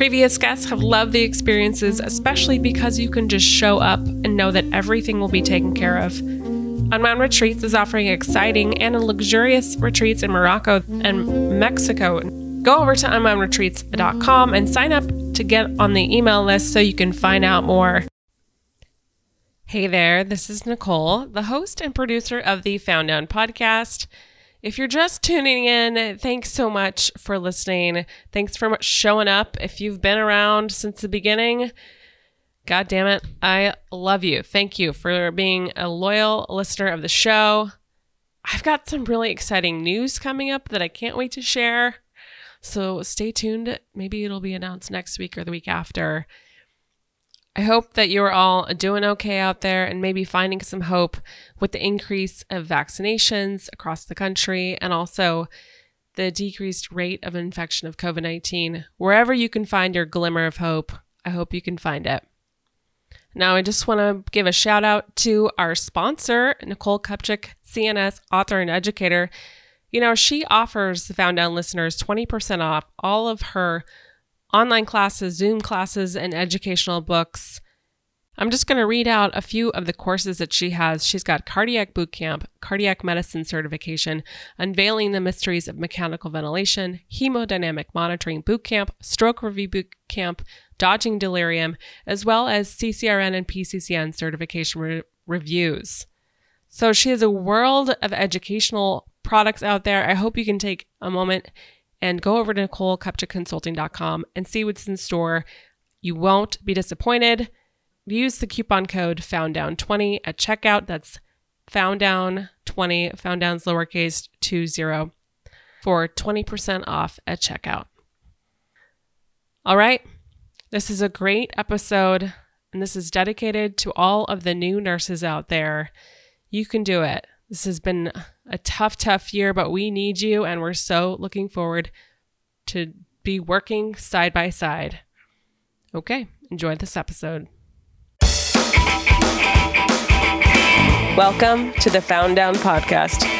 Previous guests have loved the experiences, especially because you can just show up and know that everything will be taken care of. Unwound Retreats is offering exciting and luxurious retreats in Morocco and Mexico. Go over to unwoundretreats.com and sign up to get on the email list so you can find out more. Hey there, this is Nicole, the host and producer of the Found Down podcast. If you're just tuning in, thanks so much for listening. Thanks for showing up. If you've been around since the beginning, God damn it, I love you. Thank you for being a loyal listener of the show. I've got some really exciting news coming up that I can't wait to share. So stay tuned. Maybe it'll be announced next week or the week after. I hope that you're all doing okay out there and maybe finding some hope with the increase of vaccinations across the country and also the decreased rate of infection of COVID 19. Wherever you can find your glimmer of hope, I hope you can find it. Now, I just want to give a shout out to our sponsor, Nicole Kupchik, CNS author and educator. You know, she offers the Found Down listeners 20% off all of her online classes, Zoom classes, and educational books. I'm just going to read out a few of the courses that she has. She's got Cardiac Boot Camp, Cardiac Medicine Certification, Unveiling the Mysteries of Mechanical Ventilation, Hemodynamic Monitoring Boot Camp, Stroke Review Boot Camp, Dodging Delirium, as well as CCRN and PCCN certification re- reviews. So she has a world of educational products out there. I hope you can take a moment and go over to NicoleKupchikConsulting.com and see what's in store. You won't be disappointed. Use the coupon code FoundDown20 at checkout. That's FoundDown20, FoundDown's lowercase 20 for 20% off at checkout. All right, this is a great episode, and this is dedicated to all of the new nurses out there. You can do it. This has been a tough, tough year, but we need you, and we're so looking forward to be working side by side. Okay, enjoy this episode. Welcome to the Found Down Podcast.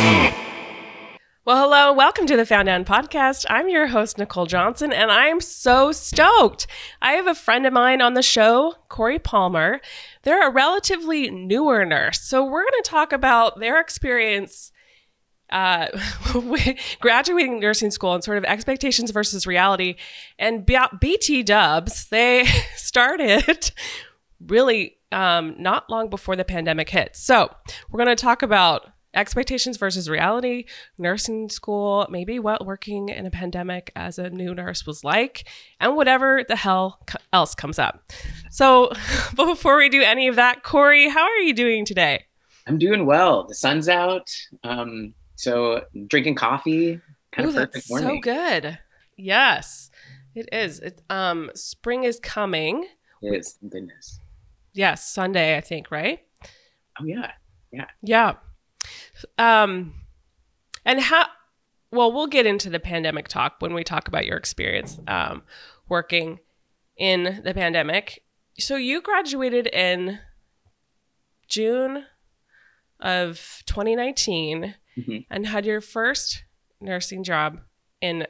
Well, hello, welcome to the Found Down podcast. I'm your host, Nicole Johnson, and I'm so stoked. I have a friend of mine on the show, Corey Palmer. They're a relatively newer nurse, so we're going to talk about their experience uh, graduating nursing school and sort of expectations versus reality. And BT Dubs, they started really um, not long before the pandemic hit. So we're going to talk about expectations versus reality, nursing school, maybe what working in a pandemic as a new nurse was like, and whatever the hell else comes up. So, but before we do any of that, Corey, how are you doing today? I'm doing well. The sun's out. Um, so drinking coffee, kind Ooh, of perfect morning. So good. Yes, it is. It, um, spring is coming. It is. Goodness. Yes, Sunday, I think, right? Oh yeah, yeah, yeah. Um, and how? Well, we'll get into the pandemic talk when we talk about your experience um, working in the pandemic. So you graduated in June of 2019 mm-hmm. and had your first nursing job in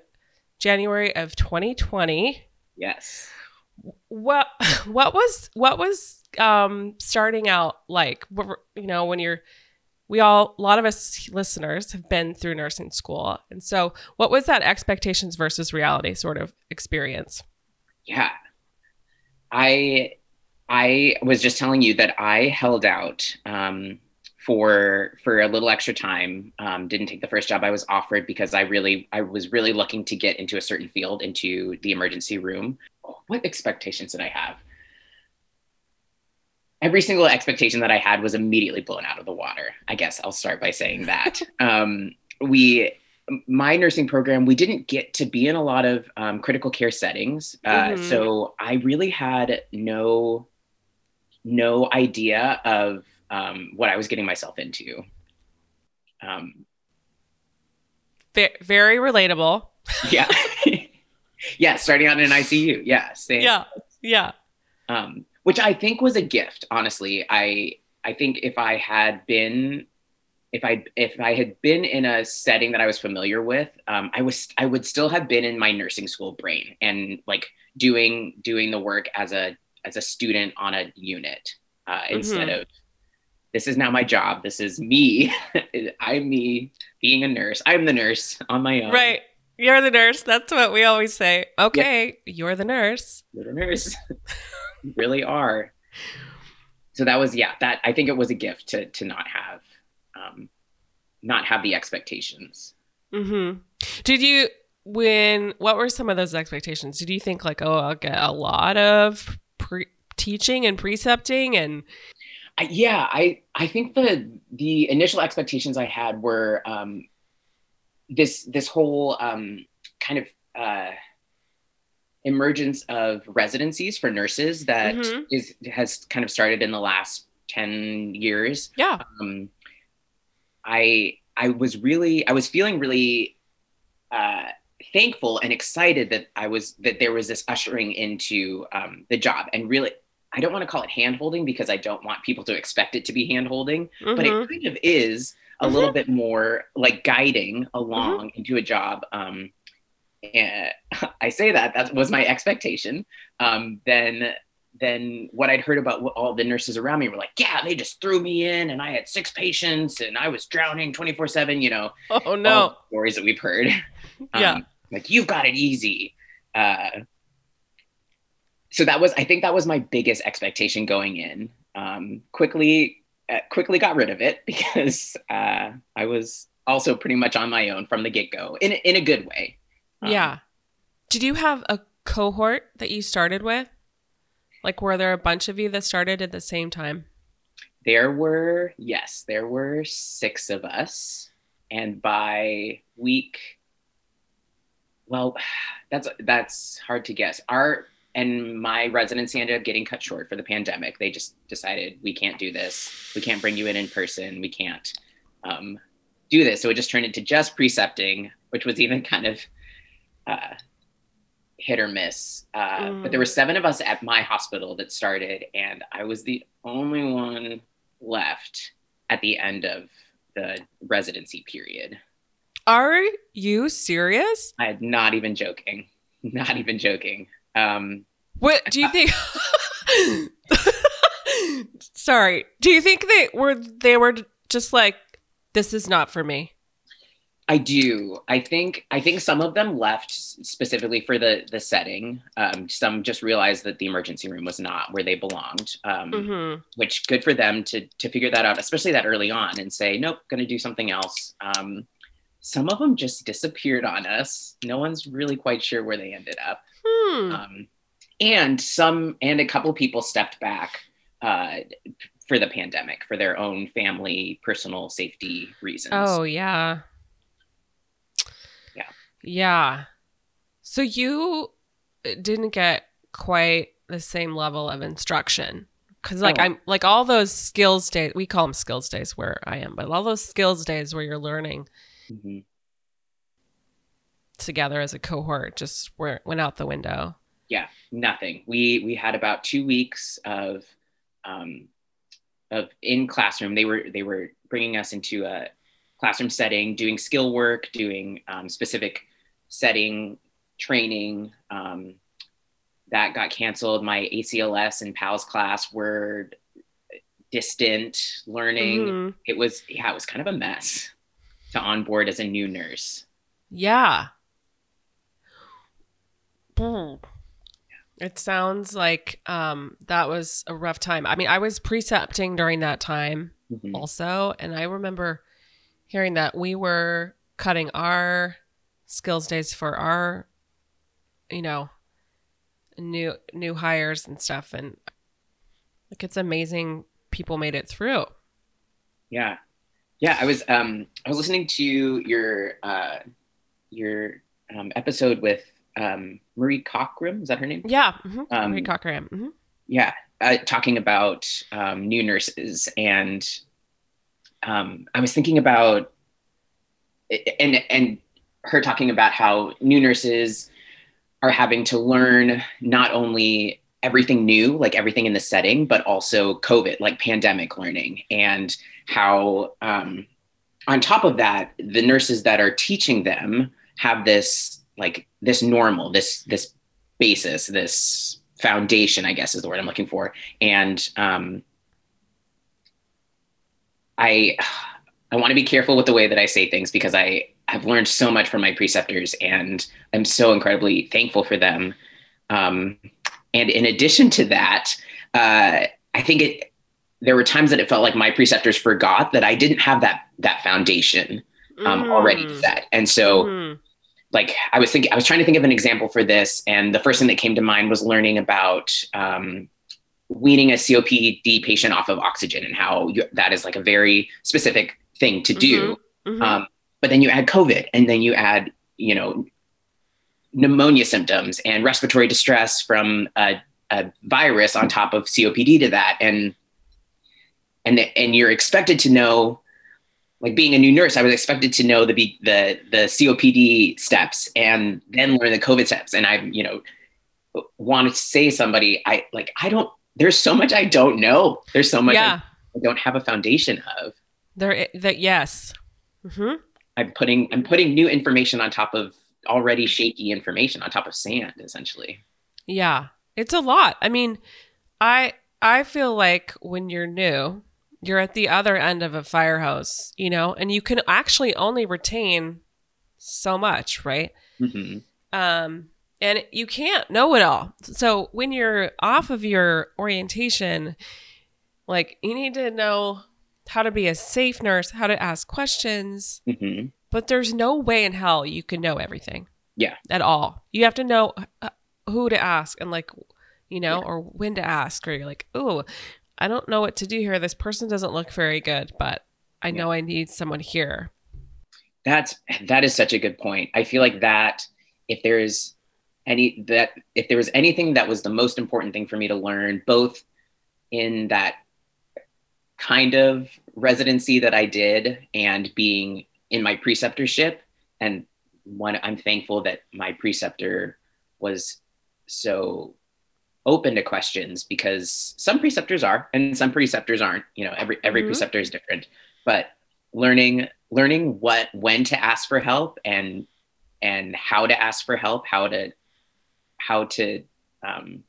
January of 2020. Yes. What what was what was um starting out like you know when you're we all a lot of us listeners have been through nursing school and so what was that expectations versus reality sort of experience yeah i i was just telling you that i held out um, for for a little extra time. Um, didn't take the first job I was offered because I really I was really looking to get into a certain field, into the emergency room. What expectations did I have? Every single expectation that I had was immediately blown out of the water. I guess I'll start by saying that. um, we my nursing program, we didn't get to be in a lot of um, critical care settings, uh, mm-hmm. so I really had no no idea of um, what I was getting myself into. Um, very relatable. yeah. yeah. Starting out in an ICU. Yeah. Same. Yeah. Yeah. Um, which I think was a gift. Honestly, I, I think if I had been, if I, if I had been in a setting that I was familiar with, um, I was, I would still have been in my nursing school brain and like doing, doing the work as a, as a student on a unit uh, mm-hmm. instead of this is now my job. This is me. I'm me being a nurse. I'm the nurse on my own. Right. You're the nurse. That's what we always say. Okay, yeah. you're the nurse. You're the nurse. really are. So that was yeah, that I think it was a gift to to not have um not have the expectations. Mhm. Did you when what were some of those expectations? Did you think like, "Oh, I'll get a lot of pre- teaching and precepting and I, yeah, I I think the the initial expectations I had were um, this this whole um, kind of uh, emergence of residencies for nurses that mm-hmm. is has kind of started in the last ten years. Yeah. Um, I I was really I was feeling really uh, thankful and excited that I was that there was this ushering into um, the job and really I don't want to call it hand holding because I don't want people to expect it to be hand holding, mm-hmm. but it mm-hmm. kind of is a mm-hmm. little bit more like guiding along mm-hmm. into a job. Um, and I say that that was my expectation. Um, then then what I'd heard about what all the nurses around me were like, yeah, they just threw me in and I had six patients and I was drowning 24 seven, you know, oh no stories that we've heard. yeah. Um, like you've got it easy. Uh, so that was i think that was my biggest expectation going in um, quickly uh, quickly got rid of it because uh, i was also pretty much on my own from the get-go in, in a good way um, yeah did you have a cohort that you started with like were there a bunch of you that started at the same time there were yes there were six of us and by week well that's that's hard to guess our and my residency ended up getting cut short for the pandemic. They just decided we can't do this. We can't bring you in in person. We can't um, do this. So it just turned into just precepting, which was even kind of uh, hit or miss. Uh, mm. But there were seven of us at my hospital that started, and I was the only one left at the end of the residency period. Are you serious? I'm not even joking. Not even joking. Um, what do you think? Sorry. Do you think they were they were just like this is not for me? I do. I think I think some of them left specifically for the the setting. Um, some just realized that the emergency room was not where they belonged. Um, mm-hmm. Which good for them to to figure that out, especially that early on, and say nope, going to do something else. Um, some of them just disappeared on us. No one's really quite sure where they ended up. Hmm. Um, and some and a couple people stepped back uh, for the pandemic for their own family personal safety reasons. Oh yeah. Yeah. So you didn't get quite the same level of instruction because like oh. i'm like all those skills days we call them skills days where i am but all those skills days where you're learning mm-hmm together as a cohort just went out the window? Yeah, nothing. We we had about two weeks of um, of in classroom. They were they were bringing us into a classroom setting, doing skill work, doing um, specific setting training. Um, that got canceled. My ACLS and PALS class were distant learning. Mm-hmm. It was yeah, it was kind of a mess to onboard as a new nurse. Yeah. Mm. It sounds like um, that was a rough time. I mean, I was precepting during that time, Mhm. also. And I remember hearing that we were cutting our skills days for our, you know, new new hires and stuff. And like it's amazing people made it through. Yeah. Yeah, I was um I was listening to your uh your um episode with um Marie Cockram, is that her name? Yeah. hmm Um, Marie Cochran. hmm Yeah, uh, talking about um new nurses and um I was thinking about and and her talking about how new nurses are having to learn not only everything new, like everything in the setting, but also COVID, like pandemic learning, and how, um, on top of that, the nurses that are teaching them have this like this normal, this this basis, this foundation, I guess is the word I'm looking for, and um, I I want to be careful with the way that I say things because I have learned so much from my preceptors, and I'm so incredibly thankful for them. Um, and in addition to that, uh, I think it there were times that it felt like my preceptors forgot that I didn't have that that foundation um, already Mm. set, and so Mhm. like I was thinking, I was trying to think of an example for this, and the first thing that came to mind was learning about um, weaning a COPD patient off of oxygen and how you, that is like a very specific thing to do. Mhm. Um, but then you add COVID, and then you add, you know, pneumonia symptoms and respiratory distress from a, a virus on top of COPD to that, and and and you're expected to know like being a new nurse, I was expected to know the the the COPD steps and then learn the COVID steps. And I, you know, want to say to somebody, I like I don't. There's so much I don't know. There's so much yeah. I, I don't have a foundation of. There. That. Yes. hmm I'm putting I'm putting new information on top of already shaky information on top of sand, essentially. Yeah. It's a lot. I mean, I I feel like when you're new, you're at the other end of a fire hose, you know, and you can actually only retain so much, right? hmm Um, and you can't know it all. So when you're off of your orientation, like you need to know how to be a safe nurse, how to ask questions, hmm but there's no way in hell you can know everything. Yeah. At all. You have to know uh, who to ask and like, you know, or when to ask, or you're like, oh, I don't know what to do here. This person doesn't look very good, but I Yeah. know I need someone here. That's that is such a good point. I feel like that if there's any that if there was anything that was the most important thing for me to learn, both in that kind of residency that I did and being in my preceptorship, and one I'm thankful that my preceptor was so open to questions because some preceptors are and some preceptors aren't. You know, every every Mhm. preceptor is different, but learning learning what when to ask for help and and how to ask for help how to how to um,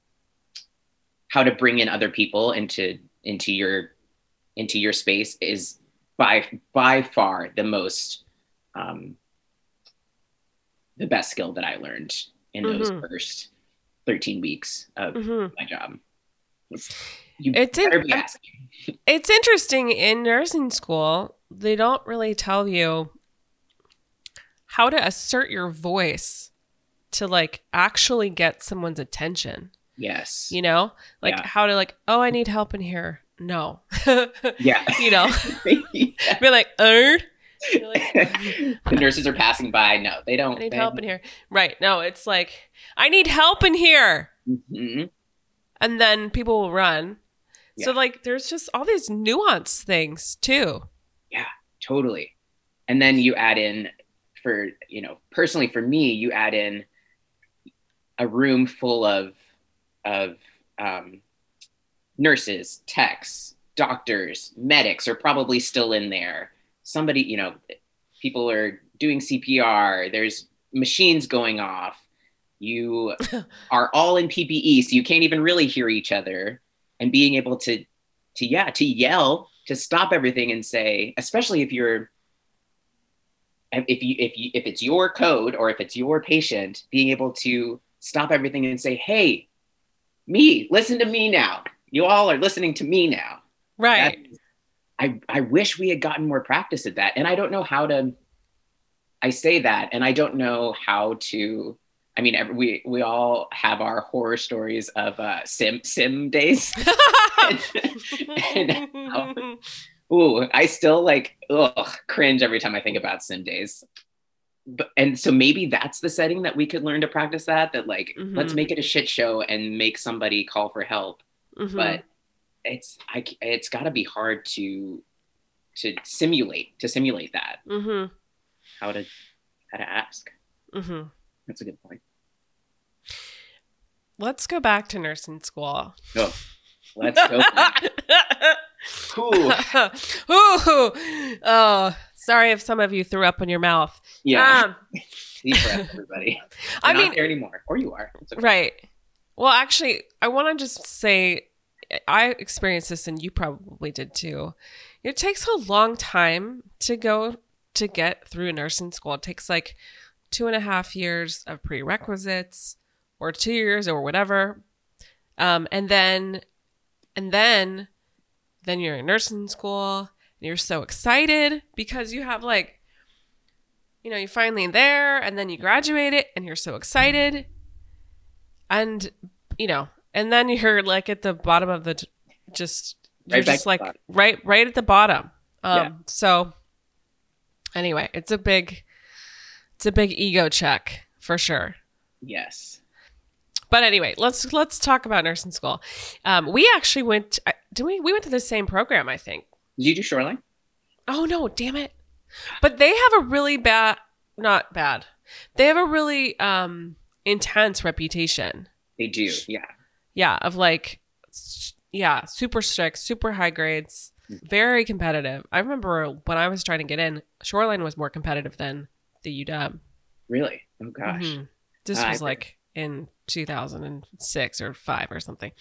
how to bring in other people into into your into your space is by by far the most um, the best skill that I learned in those Mhm. first 13 weeks of hmm my job. It's- You It's in- better be asking. It's interesting in nursing school, they don't really tell you how to assert your voice to like actually get someone's attention, Yes. you know? Like Yeah. how to like, "Oh, I need help in here." No. Yeah. you know, Yeah. be like, "Er." Like, the nurses are passing by. No, they don't. I need they- help in here. Right. No, it's like, "I need help in here." Mhm. And then people will run. So like there's just all these nuance things too. Yeah, totally. And then you add in for, you know, personally for me, you add in a room full of of um, nurses, techs, doctors, medics are probably still in there. Somebody, you know, people are doing CPR, there's machines going off. You are all in PPE, so you can't even really hear each other. And being able to to yeah, to yell, to stop everything and say, especially if you're if you if you if it's your code or if it's your patient, being able to stop everything and say, "Hey, me, listen to me now. You all are listening to me now." Right. I I wish we had gotten more practice at that. And I don't know how to I say that and I don't know how to I mean, every, we we all have our horror stories of uh, sim sim days. and, and ooh, I still like ugh, cringe every time I think about sim days. But and so maybe that's the setting that we could learn to practice that. That like Mhm. let's make it a shit show and make somebody call for help. Mhm. But it's I c- it's got to be hard to to simulate to simulate that mm-hmm. how to how to ask. mm-hmm. That's a good point. Let's go back to nursing school. Oh, let's go. back. Ooh, Ooh. Oh, sorry if some of you threw up in your mouth. yeah, Um, deep breath, everybody. I You're not mean, there anymore, or you are. It's okay. right. Well, actually, I want to just say I experienced this and you probably did too. It takes a long time to go to get through nursing school. It takes like two and a half years of prerequisites or two years or whatever. Um, and then, and then, then you're in nursing school and you're so excited because you have like, you know, you're finally there and then you graduate it and you're so excited. And, you know, and then you're like at the bottom of the, t- just, you're Right just like right, right at the bottom. Um, Yeah. so anyway, it's a big, it's a big ego check for sure. Yes. But anyway, let's let's talk about nursing school. Um, we actually went. Did we? We went to the same program, I think. Did you do shoreline? Oh no, damn it! But they have a really bad, not bad. They have a really um intense reputation. They do. Yeah. Yeah, of like, yeah, super strict, super high grades, very competitive. I remember when I was trying to get in, Shoreline was more competitive than the UW. Really? Oh gosh. Mhm. This I was like in 2006 or five or something.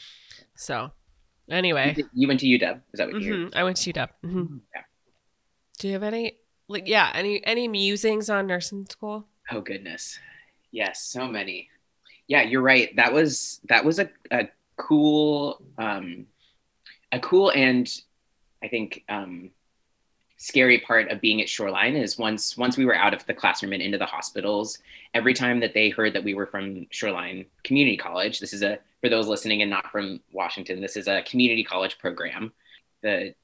So, anyway, you went to UW. Is that what you? mhm, I went to UW. Mm-hmm. Yeah. Do you have any, like, yeah, any any musings on nursing school? Oh goodness. Yes, so many. Yeah, you're right. That was that was a, a cool um a cool and I think um scary part of being at Shoreline is once once we were out of the classroom and into the hospitals, every time that they heard that we were from Shoreline Community College, this is a for those listening and not from Washington, this is a community college program. The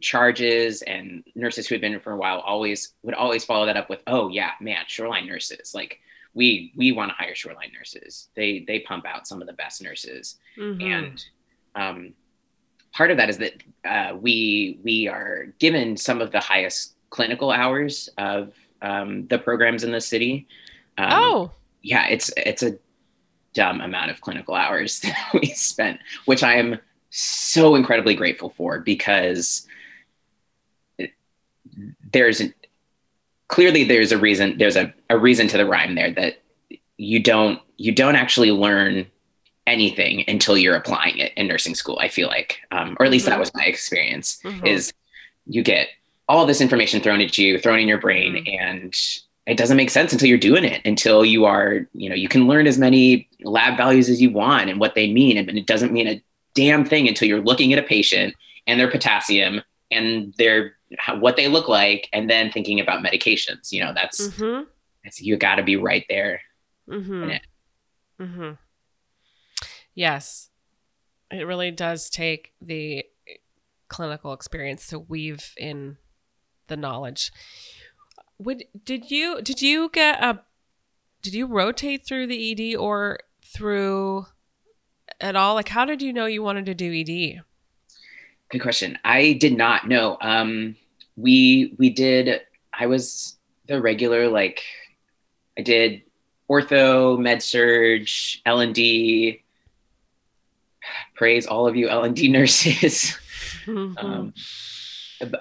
charges and nurses who had been for a while always would always follow that up with oh yeah man shoreline nurses like we we want to hire shoreline nurses. They they pump out some of the best nurses. Mhm. and um, part of that is that uh, we we are given some of the highest clinical hours of um, the programs in the city. Um, oh, yeah, it's it's a dumb amount of clinical hours that we spent, which I am so incredibly grateful for because there's an, clearly there's a reason there's a, a reason to the rhyme there that you don't you don't actually learn anything until you're applying it in nursing school. I feel like, um, or at least that was my experience Mhm. is you get all this information thrown at you, thrown in your brain, and it doesn't make sense until you're doing it, until you are, you know, you can learn as many lab values as you want and what they mean. And it doesn't mean a damn thing until you're looking at a patient and their potassium and their what they look like, and then thinking about medications. You know, that's, mm-hmm. that's you got to be right there. Mhm. it. Mhm. Yes, it really does take the clinical experience to weave in the knowledge. Would did you did you get a did you rotate through the ED or through at all? Like, how did you know you wanted to do ED? Good question. I did not know. Um, we we did. I was the regular like. I did ortho, med surg, L and D. Praise all of you L and D nurses. um,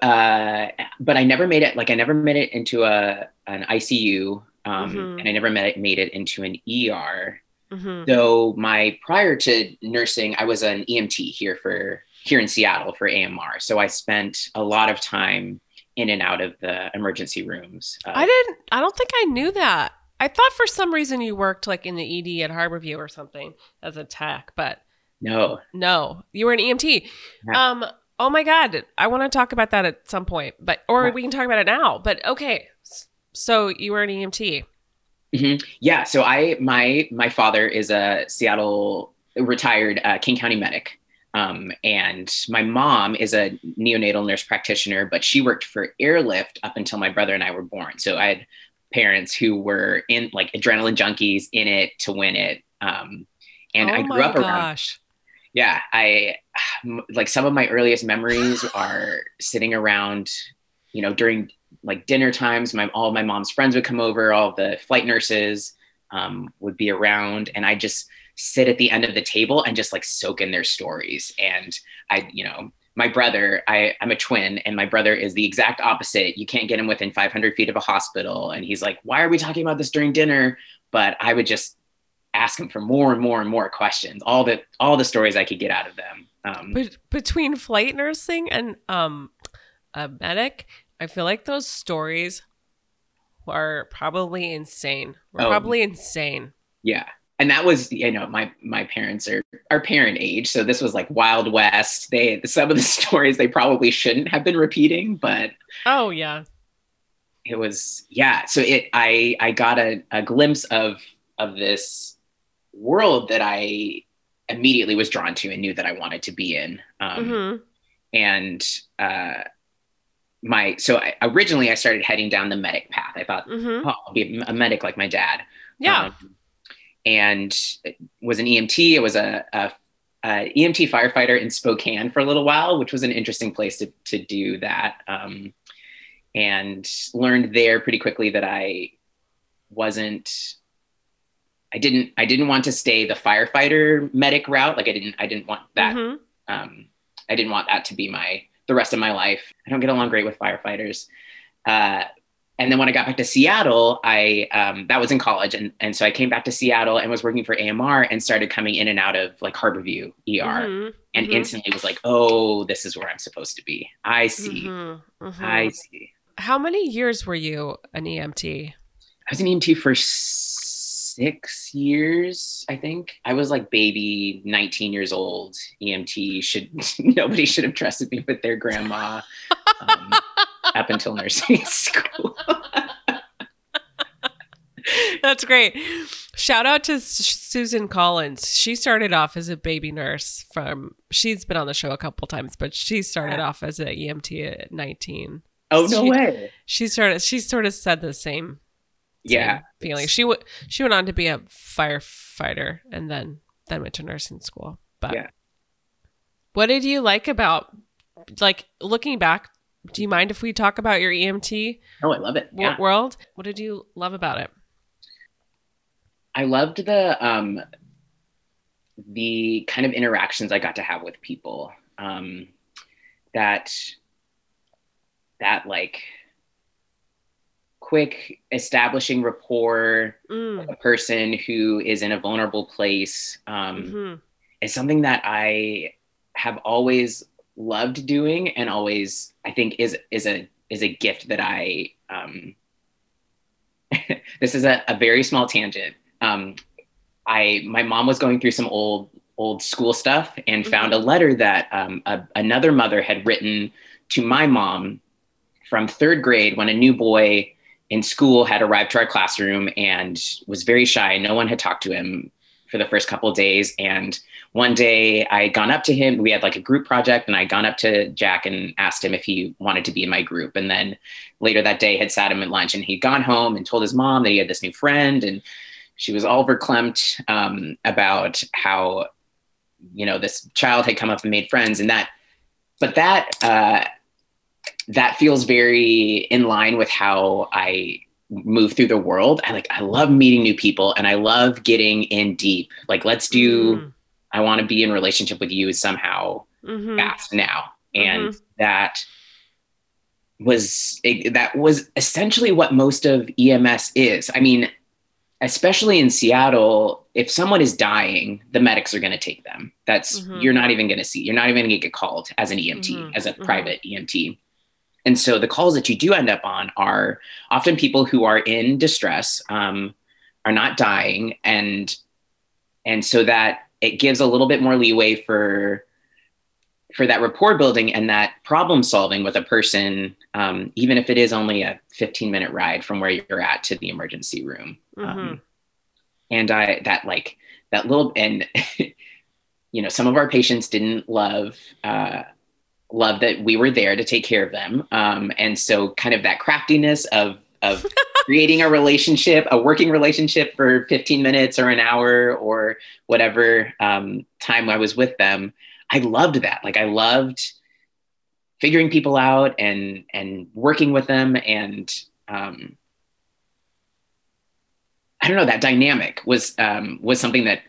uh, but I never made it. Like I never made it into a an ICU, um, Mhm. and I never made it, made it into an ER. Mhm. So my prior to nursing, I was an EMT here for here in Seattle for AMR. So I spent a lot of time in and out of the emergency rooms. Uh, I didn't. I don't think I knew that. I thought for some reason you worked like in the ED at Harborview or something as a tech, but no, no, you were an EMT. Yeah. Um. Oh my god, I want to talk about that at some point, but or Right. we can talk about it now. But okay, so you were an EMT. Mhm. Yeah. So I my my father is a Seattle retired uh, King County medic, um, and my mom is a neonatal nurse practitioner, but she worked for Airlift up until my brother and I were born. So I had parents who were in like adrenaline junkies in it to win it. Um, and oh I grew up around gosh. yeah i like some of my earliest memories are sitting around you know during like dinner times my all my mom's friends would come over all the flight nurses um, would be around and i just sit at the end of the table and just like soak in their stories. And i you know my brother I, i'm a twin and my brother is the exact opposite. You can't get him within 500 feet of a hospital. And he's like why are we talking about this during dinner? But i would just ask him for more and more and more questions all the all the stories i could get out of them. Um, But between flight nursing and um a medic, I feel like those stories are probably insane. Were Oh. probably insane. yeah and that was you know my my parents are are parent age so this was like wild west they some of the stories they probably shouldn't have been repeating but Oh yeah. it was yeah so it i i got a, a glimpse of of this world that i immediately was drawn to and knew that i wanted to be in um, hmm and uh my so I, originally i started heading down the medic path. I thought hmm oh i'll be a medic like my dad. Yeah. Um, and was an emt it was a, a, a emt firefighter in spokane for a little while which was an interesting place to, to do that. Um, and learned there pretty quickly that i wasn't i didn't i didn't want to stay the firefighter medic route. Like i didn't i didn't want that Mhm. um, I didn't want that to be my the rest of my life. I don't get along great with firefighters. Uh, and then when I got back to Seattle, I um, that was in college, and and so I came back to Seattle and was working for AMR and started coming in and out of like Harborview ER, Mhm. and mhm. instantly was like, oh, this is where I'm supposed to be. I see, Mhm. Mhm. I see. How many years were you an EMT? I was an EMT for six years, I think. I was like baby, 19 years old. EMT should nobody should have trusted me with their grandma um, up until nursing school. That's great. Shout out to S- Susan Collins. She started off as a baby nurse from she's been on the show a couple times, but she started off as an EMT at 19. oh no She- way! She started she sort of said the same Yeah, feeling. She w- she went on to be a firefighter and then then went to nursing school. But Yeah. what did you like about like looking back? Do you mind if we talk about your EMT Oh, I love it. Yeah. world? What did you love about it? I loved the um, the kind of interactions I got to have with people. Um, that that like quick establishing rapport Mm. with a person who is in a vulnerable place um, hmm is something that I have always loved doing and always I think is is a is a gift that I um this is a, a very small tangent. Um I my mom was going through some old old school stuff and found a letter that um, a, another mother had written to my mom from third grade when a new boy in school had arrived to our classroom and was very shy. No one had talked to him for the first couple of days. And one day I had gone up to him. We had like a group project, and I had gone up to Jack and asked him if he wanted to be in my group. And then later that day had sat him at lunch and he'd gone home and told his mom that he had this new friend. And she was all verklempt um, about how, you know, this child had come up and made friends. And that, but that, uh, that feels very in line with how I move through the world. I like I love meeting new people and I love getting in deep. Like let's do I want to be in relationship with you somehow Mm-hmm. fast now. And that was it, that was essentially what most of EMS is. I mean, especially in Seattle, if someone is dying, the medics are going to take them. That's Mhm. you're not even going to see. You're not even going to get called as an EMT, Mhm. as a Mhm. private EMT. And so the calls that you do end up on are often people who are in distress, um, are not dying, and and so that it gives a little bit more leeway for for that rapport building and that problem solving with a person, um, even if it is only a 15 minute ride from where you're at to the emergency room. Mhm. Um, and I, that like that little, and, you know, some of our patients didn't love, uh, love that we were there to take care of them. Um, and so kind of that craftiness of, of creating a relationship, a working relationship for 15 minutes or an hour or whatever um, time I was with them. I loved that. Like I loved figuring people out and and working with them and um, I don't know that dynamic was um, was something that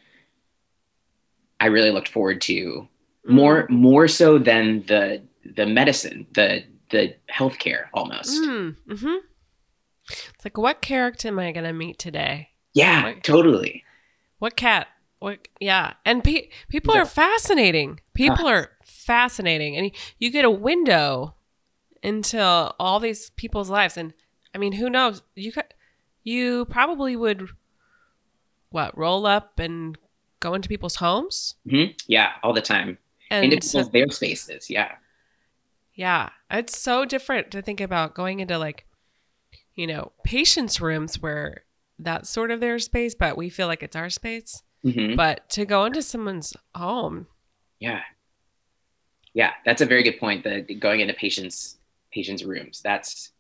I really looked forward to more more so than the the medicine the the healthcare almost. Mm, hmm It's like, what character am I going to meet today? Yeah, Right. totally. What cat? What? Yeah, and pe- people are fascinating. People are fascinating, and you, get a window into all these people's lives. And I mean, who knows? You could, you probably would, what? Roll up and go into people's homes hmm Yeah, all the time. And Into people's their spaces. Yeah. Yeah, it's so different to think about going into like, you know, patients' rooms where that's sort of their space, but we feel like it's our space. hmm But to go into someone's home, Yeah. Yeah, that's a very good point. The going into patients patients' rooms. That's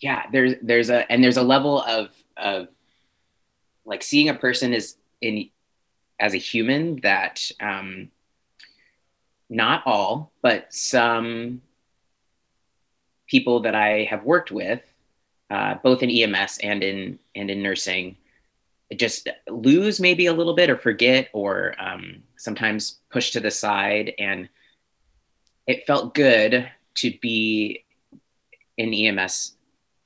yeah, there's there's a and there's a level of of like seeing a person as in as a human that um not all, but some people that I have worked with, uh, both in EMS and in and in nursing, just lose maybe a little bit or forget or um, sometimes push to the side. And it felt good to be in ems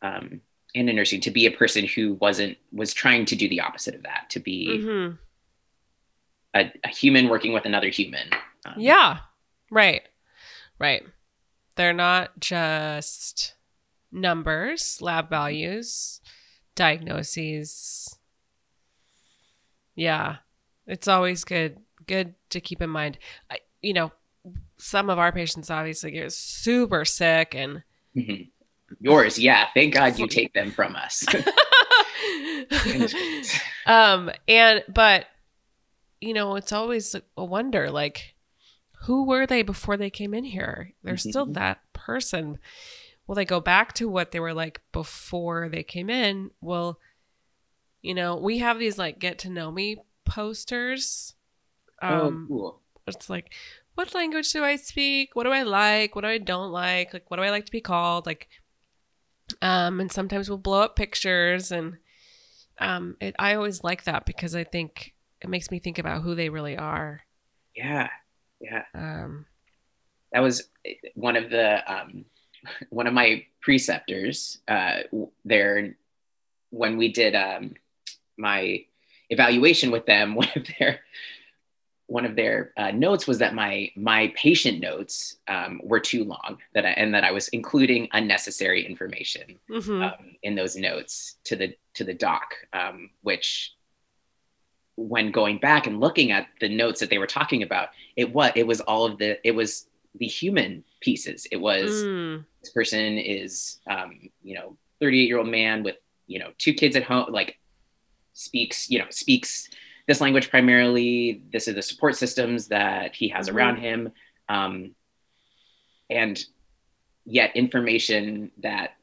um, and in nursing to be a person who wasn't was trying to do the opposite of that to be Mhm. a, a human working with another human. Um, yeah, right, right. They're not just numbers, lab values, diagnoses. Yeah, it's always good good to keep in mind. I, you know, some of our patients obviously get super sick and mhm. yours yeah thank god you take them from us um and but you know it's always a wonder like who were they before they came in here? They're still Mhm. that person. Will they go back to what they were like before they came in? Well you know we have these like get to know me posters. Um oh cool. it's like what language do i speak? What do i like? What do i don't like? Like what do i like to be called? Like um and sometimes we'll blow up pictures and um it, i always like that because i think it makes me think about who they really are. Yeah yeah um that was one of the um, one of my preceptors uh, there when we did um, my evaluation with them one of their one of their uh, notes was that my my patient notes um, were too long that I, and that I was including unnecessary information mhm. um, in those notes to the to the doc, um, which when going back and looking at the notes that they were talking about, it what it was all of the it was the human pieces. It was Mm, this person is um, you know 38 year old man with you know two kids at home like speaks you know speaks this language primarily this is the support systems that he has Mhm. around him um, and yet information that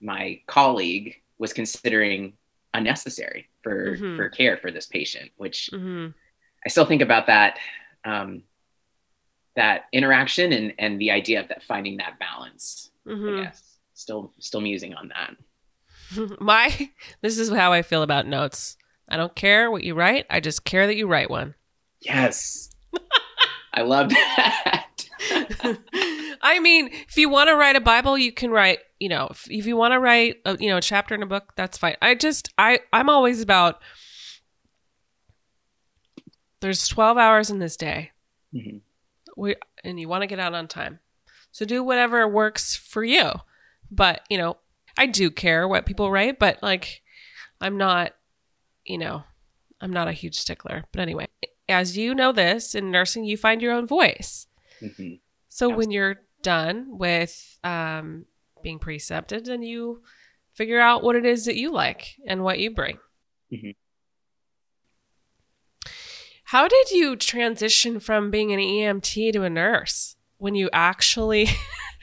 my colleague was considering unnecessary for Mhm. for care for this patient which mhm. i still think about that um, that interaction and and the idea of that finding that balance Mhm. I guess. Still, still musing on that. my this is how i feel about notes i don't care what you write i just care that you write one Yes, I love that. I mean, if you want to write a Bible, you can write, you know, if, if you want to write, a, you know, a chapter in a book, that's fine. I just, I, I'm always about, there's 12 hours in this day. Mhm. We, and you want to get out on time. So do whatever works for you. But, you know, I do care what people write, but like, I'm not, you know, I'm not a huge stickler. But anyway, as you know this in nursing, you find your own voice. Mhm. So when you're done with um, being precepted, then you figure out what it is that you like and what you bring. Mhm. How did you transition from being an EMT to a nurse when you actually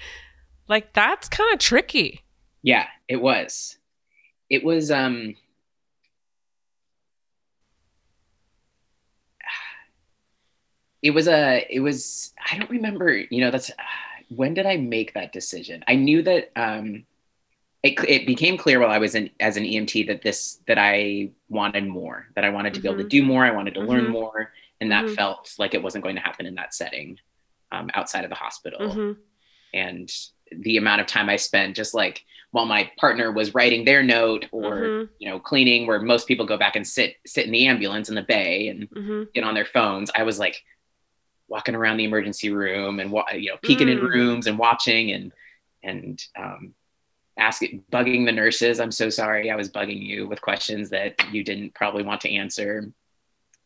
like that's kind of tricky. Yeah, it was. It was um it was a it was I don't remember, you know, that's when did I make that decision? I knew that um it, it became clear while I was in as an EMT that this that I wanted more, that I wanted to be able to Mhm. do more, I wanted to learn Mhm. more, and that Mhm. felt like it wasn't going to happen in that setting um, outside of the hospital Mhm. and the amount of time I spent just like while my partner was writing their note or Mhm. you know cleaning where most people go back and sit sit in the ambulance in the bay and Mhm. get on their phones I was like walking around the emergency room and you know peeking in Mm. rooms and watching and and um asking bugging the nurses I'm so sorry I was bugging you with questions that you didn't probably want to answer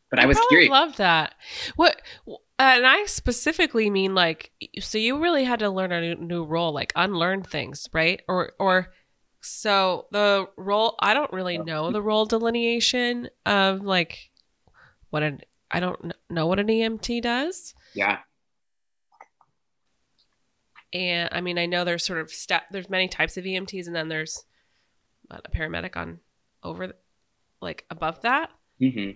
but I was probably curious Love that. What? And I specifically mean like, so you really had to learn a new, new role, like unlearn things, right? Or or so the role. I don't really know the role delineation of like what an I don't know what an EMT does. yeah And I mean, I know there's sort of step. There's many types of EMTs, and then there's what, a paramedic on over, like above that. hmm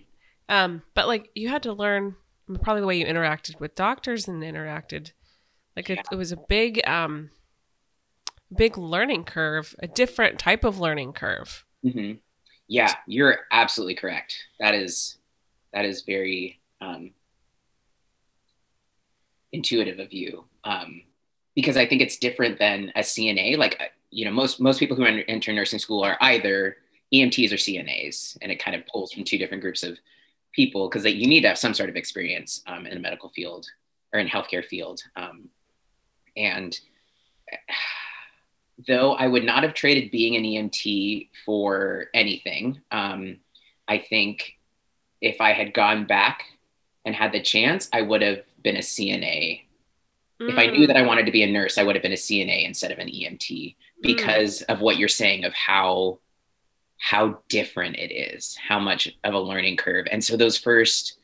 Um, but like you had to learn probably the way you interacted with doctors and interacted. Like it, it was a big, um, big learning curve, a different type of learning curve. hmm Yeah, you're absolutely correct. That is that is very um, intuitive of you, um, because I think it's different than a CNA. Like uh, you know, most most people who enter, nursing school are either EMTs or CNAs, and it kind of pulls from two different groups of people because you need to have some sort of experience um, in the medical field or in healthcare field. Um, and though I would not have traded being an EMT for anything, um, I think if I had gone back and had the chance, I would have been a CNA. If I knew that I wanted to be a nurse, I would have been a CNA instead of an EMT because of what you're saying of how how different it is, how much of a learning curve. And so those first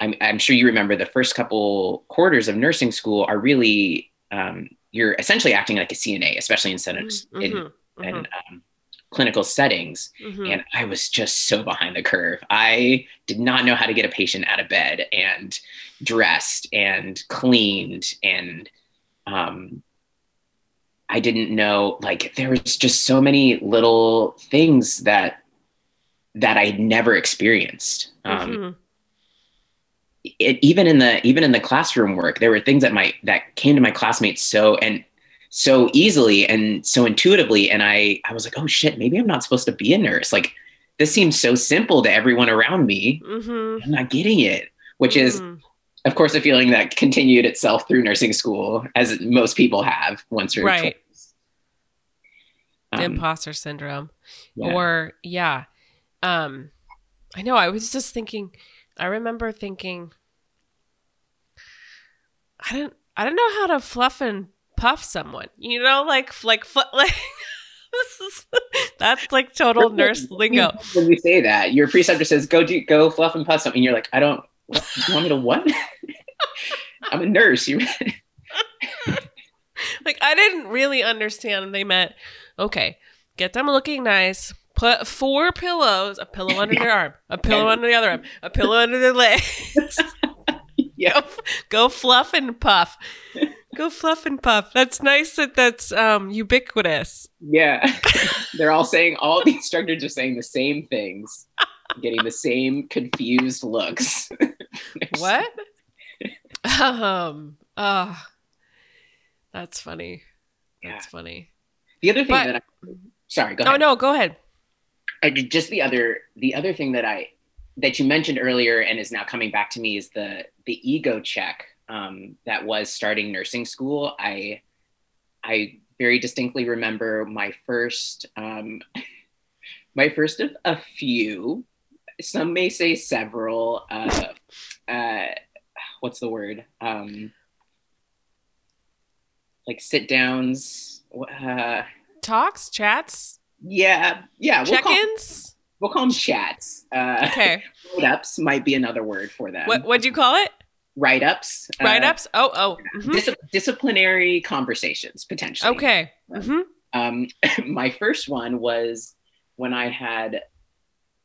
I'm, I'm sure you remember the first couple quarters of nursing school are really um, you're essentially acting like a CNA, especially in, settings, in, Mhm, in mhm, um, clinical settings. mhm. And I was just so behind the curve. I did not know how to get a patient out of bed and dressed and cleaned. And um, I didn't know, like, there was just so many little things that that I'd never experienced. Um, Mhm. it, even in the even in the classroom work there were things that my that came to my classmates so and so easily and so intuitively and i i was like oh shit maybe i'm not supposed to be a nurse like this seems so simple to everyone around me Mhm. i'm not getting it which is Mhm. of course a feeling that continued itself through nursing school as most people have once you're Right. 20s. the Um, imposter syndrome. yeah. or yeah um i know i was just thinking i remember thinking i don't i don't know how to fluff and puff someone you know like like like this is that's like total nurse lingo when you say that your preceptor says go do go fluff and puff something you're like i don't what, you want me to what i'm a nurse you like i didn't really understand they meant okay get them looking nice put four pillows a pillow under their arm a pillow under the other arm a pillow under their legs. yeah go, go fluff and puff. Go fluff and puff. That's nice that that's um, ubiquitous. Yeah. They're all saying, all the instructors are saying the same things, getting the same confused looks. What? um. Oh, that's funny. That's funny. The other thing But- that I, sorry, go Oh ahead. no, go ahead. I just the other, the other thing that I, that you mentioned earlier and is now coming back to me is the, the ego check um, that was starting nursing school. I, I very distinctly remember my first, um, my first of a few, some may say several, uh, uh, what's the word? Um, like sit downs. Uh, Talks, chats, yeah, yeah. We'll call, check-ins. we'll call them chats. Uh, Okay. Ups might be another word for them. what what'd you call it? Write ups. Write ups? Oh, oh. mhm. Dis- disciplinary conversations potentially. Okay. hmm Um, my first one was when I had,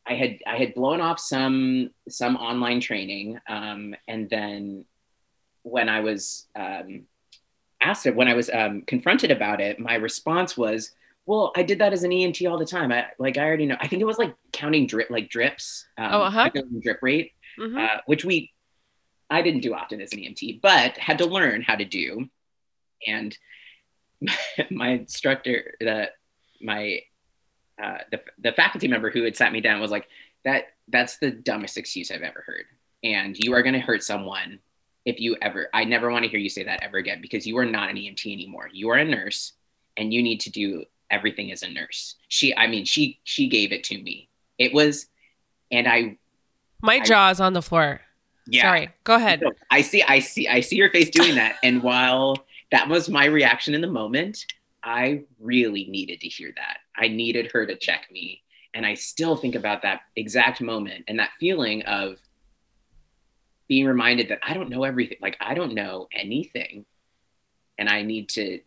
I had, I had blown off some some online training, um, and then when I was um, asked it, when I was um, confronted about it, my response was, "Well, I did that as an EMT all the time. I like, I already know. I think it was like counting drip, like drips. Um, Oh, uh-huh. drip rate, hmm uh, which we I didn't do often as an EMT, but had to learn how to do. And my instructor, the my uh, the the faculty member who had sat me down was like, "That that's the dumbest excuse I've ever heard, and you are going to hurt someone if you ever. I never want to hear you say that ever again because you are not an EMT anymore. You are a nurse, and you need to do everything as a nurse." She, I mean, she she gave it to me. It was, and I My I- jaw's on the floor. Yeah. Sorry. Go ahead. I see, I see, I see your face doing that. And while that was my reaction in the moment, I really needed to hear that. I needed her to check me. And I still think about that exact moment and that feeling of being reminded that I don't know everything. Like, I don't know anything. And I need to.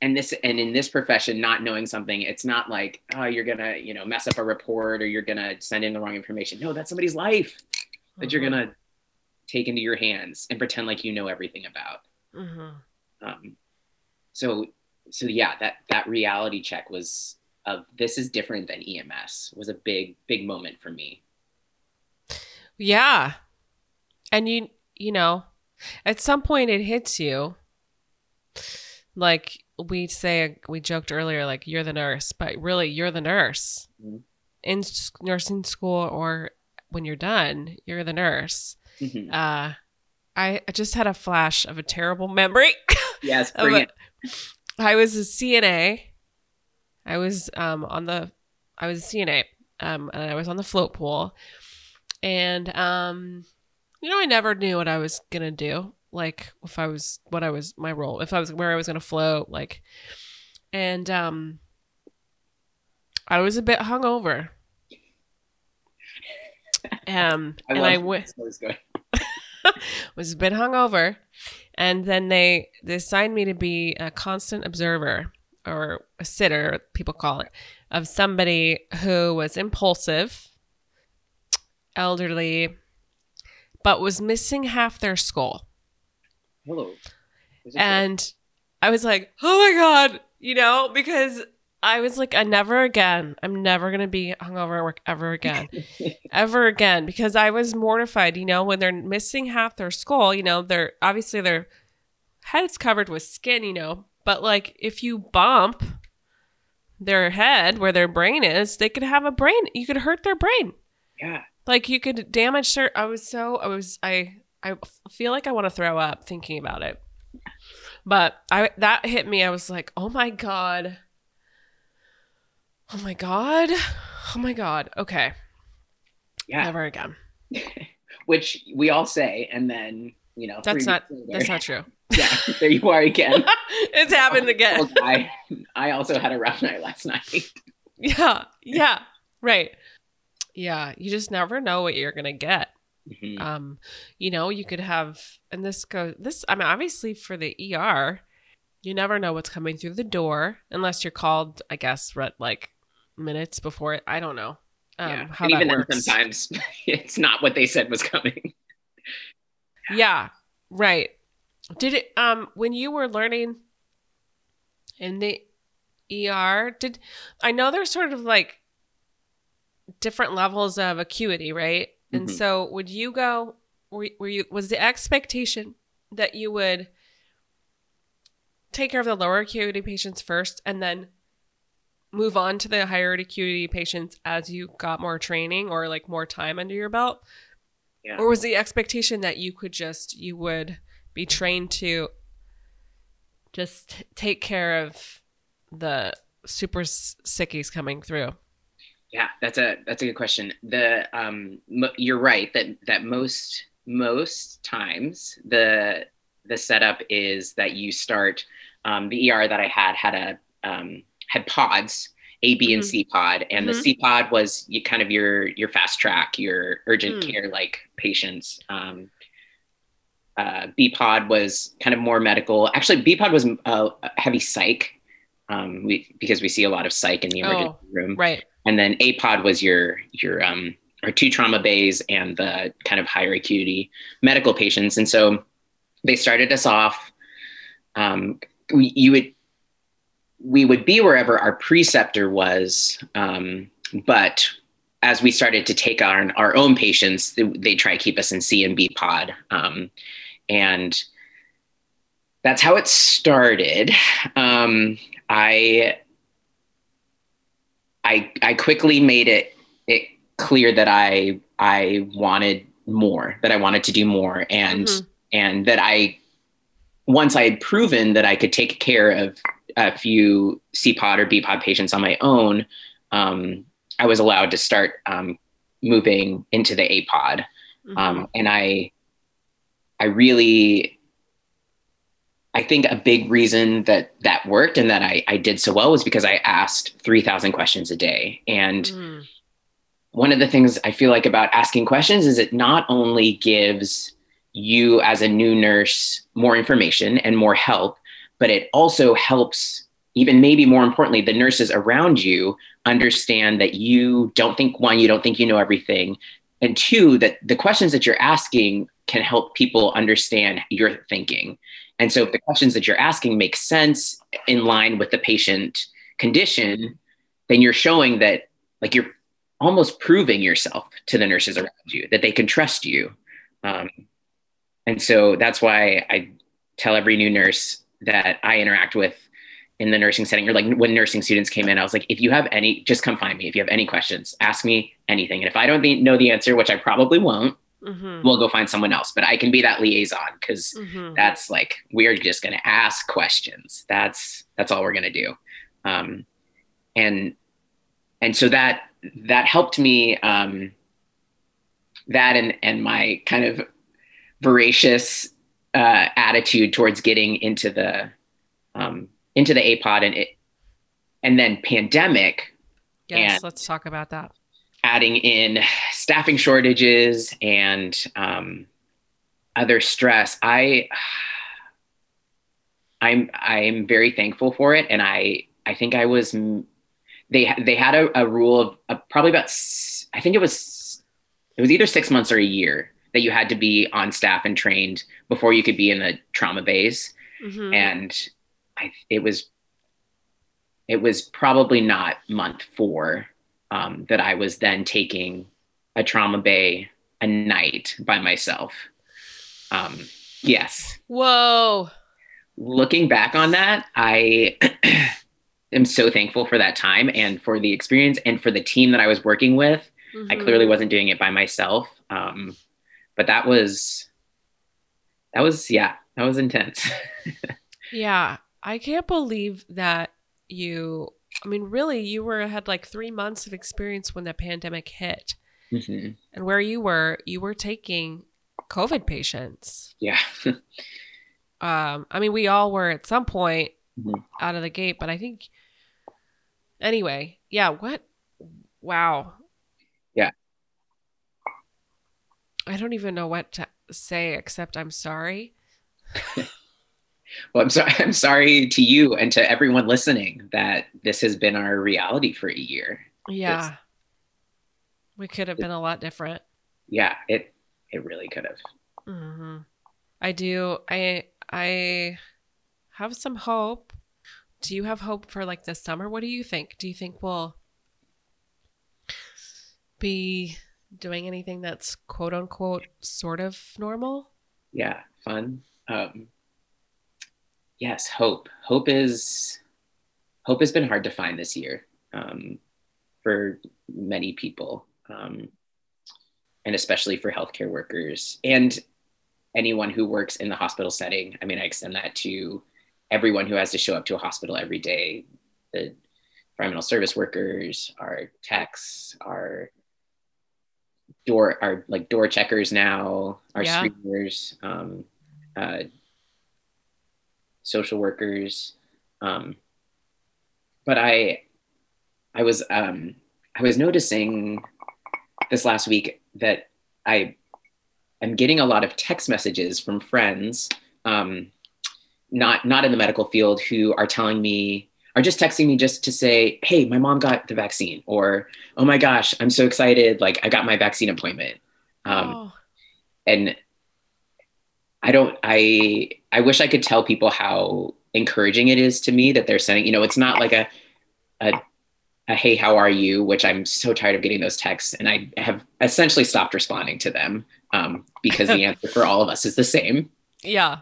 And this, and in this profession, not knowing something, it's not like, oh, you're gonna, you know, mess up a report or you're gonna send in the wrong information. No, that's somebody's life that you're Mhm. gonna take into your hands and pretend like you know everything about. Mhm. Um, so, so yeah, that that reality check was of this is different than EMS was a big big moment for me. Yeah. And you you know, at some point it hits you. Like we say we joked earlier like you're the nurse, but really you're the nurse. Mhm. In s- nursing school or when you're done, you're the nurse. Mhm. Uh I I just had a flash of a terrible memory. Yes, bring a- it. I was a CNA. I was um on the I was a CNA. Um and I was on the float pool. And um you know I never knew what I was going to do. Like if I was what I was my role, if I was where I was going to float like and um I was a bit hungover. Um I and I went was was a bit hungover, and then they they assigned me to be a constant observer or a sitter, people call it, of somebody who was impulsive, elderly, but was missing half their skull. Hello. And I was like, oh my God, you know, because I was like, I never again, I'm never going to be hungover at work ever again, ever again, because I was mortified, you know, when they're missing half their skull, you know, they're obviously their head's covered with skin, you know, but like if you bump their head where their brain is, they could have a brain, you could hurt their brain. Yeah. like you could damage their i was so i was i i feel like i want to throw up thinking about it. But i that hit me. I was like oh my god oh my god oh my god okay Yeah. never again Which we all say, and then you know that's not weeks that's not true yeah. There you are again. it's happened again I I also had a rough night last night. yeah yeah right yeah you just never know what you're gonna get Mhm. um you know you could have and this goes this i mean obviously for the er you never know what's coming through the door unless you're called i guess right like minutes before it i don't know um yeah. how and even works then, sometimes it's not what they said was coming. yeah right did it um when you were learning in the er did i know there's sort of like different levels of acuity right and Mhm. so would you go were, were you was the expectation that you would take care of the lower acuity patients first and then move on to the higher acuity patients as you got more training or like more time under your belt Yeah. or was the expectation that you could just you would be trained to just take care of the super sickies coming through Yeah, that's a that's a good question. The um, you're right that that most most times the the setup is that you start um, the ER that I had had a um, had pods A, B, and Mhm. C pod, and the Mhm. C pod was you, kind of your your fast track, your urgent Mm. care like patients. Um, uh, B pod was kind of more medical. Actually, B pod was uh, heavy psych. Um, we because we see a lot of psych in the emergency Oh, room, Right. and then A pod was your your um our two trauma bays and the kind of higher acuity medical patients. And so they started us off. Um, we, you would we would be wherever our preceptor was, um, but as we started to take on our own patients, they, they try to keep us in C and B pod, um, and that's how it started. Um, I I I quickly made it it clear that I I wanted more, that I wanted to do more, and Mhm. and that I once I had proven that I could take care of a few C pod or B pod patients on my own, um, I was allowed to start um, moving into the A pod, Mhm. um, and I I really I think a big reason that that worked and that I, I did so well was because I asked 3,000 questions a day. And Mm. one of the things I feel like about asking questions is it not only gives you as a new nurse more information and more help, but it also helps, even maybe more importantly, the nurses around you understand that you don't think one, you don't think you know everything, and two, that the questions that you're asking can help people understand your thinking. And so if the questions that you're asking make sense in line with the patient condition, then you're showing that like you're almost proving yourself to the nurses around you that they can trust you. Um, and so that's why I tell every new nurse that I interact with in the nursing setting, or like when nursing students came in, I was like, if you have any, just come find me. If you have any questions, ask me anything. And if I don't know the answer, which I probably won't, Mhm. we'll go find someone else. But I can be that liaison because Mhm. that's like we're just going to ask questions that's that's all we're going to do um and and so that that helped me um that and and my kind of voracious uh attitude towards getting into the um into the A pod and it and then pandemic Yes. let's talk about that. adding in staffing shortages and um, other stress i i'm i'm very thankful for it and i i think i was they they had a, a rule of uh, probably about I think it was it was either six months or a year that you had to be on staff and trained before you could be in the trauma bays Mhm. and I it was it was probably not month four um, that I was then taking a trauma bay a night by myself. Um, yes, Whoa. looking back on that, I am so thankful for that time and for the experience and for the team that I was working with. I Mhm. clearly wasn't doing it by myself, um, but that was that was yeah that was intense. Yeah, I can't believe that you. I mean, really, you were had like three months of experience when the pandemic hit, Mhm. and where you were, you were taking COVID patients. Yeah. Um, I mean, we all were at some point Mhm. out of the gate, but I think anyway, yeah. What? Wow. Yeah. I don't even know what to say except I'm sorry. Well, I'm sorry. I'm sorry to you and to everyone listening that this has been our reality for a year. Yeah. We could have been a lot different. Yeah, it it really could have. hmm I do. I I have some hope. Do you have hope for like this summer? What do you think? Do you think we'll be doing anything that's quote unquote sort of normal? Yeah, fun. Um, yes, hope. Hope is hope has been hard to find this year um, for many people, um, and especially for healthcare workers and anyone who works in the hospital setting. I mean, I extend that to everyone who has to show up to a hospital every day. The environmental service workers, our techs, our door, our like door checkers now, our Yeah. screeners, um, uh, social workers. Um, but I, I was, um, I was noticing this last week that I am getting a lot of text messages from friends, um, not not in the medical field, who are telling me are just texting me just to say, "Hey, my mom got the vaccine," or "Oh my gosh, I'm so excited! Like I got my vaccine appointment." Um, oh. And I don't. I I wish I could tell people how encouraging it is to me that they're sending. You know, it's not like a a a hey, how are you? Which I'm so tired of getting those texts, and I have essentially stopped responding to them um, because the answer for all of us is the same. Yeah,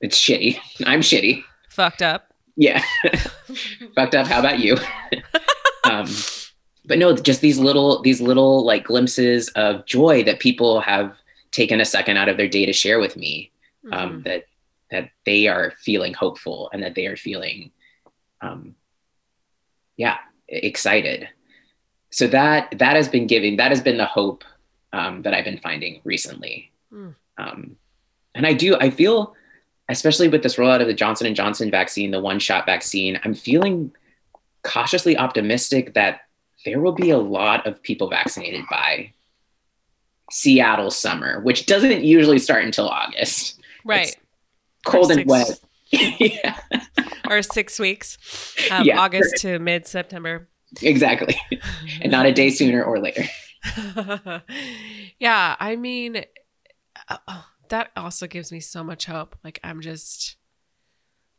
it's shitty. I'm shitty. Fucked up. Yeah, fucked up. How about you? um, but no, just these little these little like glimpses of joy that people have taken a second out of their day to share with me. Um, mm-hmm. That that they are feeling hopeful and that they are feeling, um, yeah, excited. So that that has been giving that has been the hope um, that I've been finding recently. Mm. Um, and I do I feel, especially with this rollout of the Johnson and Johnson vaccine, the one shot vaccine, I'm feeling cautiously optimistic that there will be a lot of people vaccinated by Seattle summer, which doesn't usually start until August. Right. It's cold and wet. yeah. Or six weeks, um, yeah. August to mid September. Exactly. and not a day sooner or later. yeah. I mean, uh, that also gives me so much hope. Like, I'm just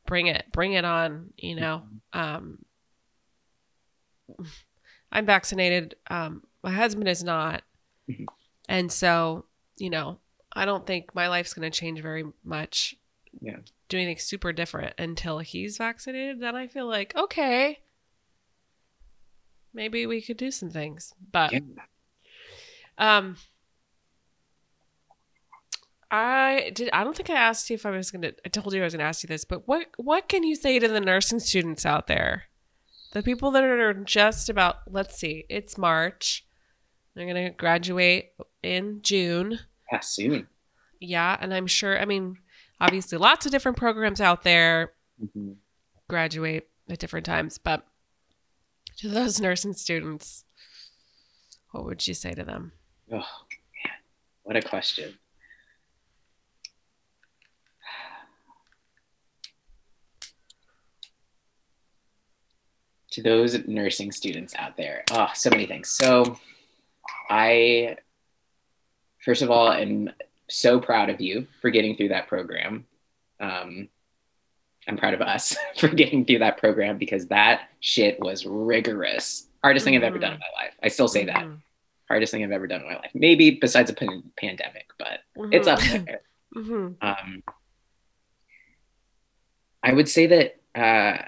bring it, bring it on, you know. Um, I'm vaccinated. Um, my husband is not. Mm-hmm. And so, you know, I don't think my life's going to change very much. Yeah. Do anything super different until he's vaccinated. Then I feel like, okay, maybe we could do some things. But, yeah. um, I did. I don't think I asked you if I was gonna. I told you I was gonna ask you this, but what what can you say to the nursing students out there, the people that are just about? Let's see, it's March. They're gonna graduate in June. Yeah, soon. Yeah, and I'm sure. I mean, obviously, lots of different programs out there mm-hmm. graduate at different times, but to those nursing students, what would you say to them? Oh man, what a question. To those nursing students out there, oh, so many things. So, I first of all, am so proud of you for getting through that program. Um, I'm proud of us for getting through that program because that shit was rigorous. Hardest mm-hmm. thing I've ever done in my life. I still say mm-hmm. that. Hardest thing I've ever done in my life. Maybe besides a pan- pandemic, but mm-hmm. it's up there. Mm-hmm. Um, I would say that uh,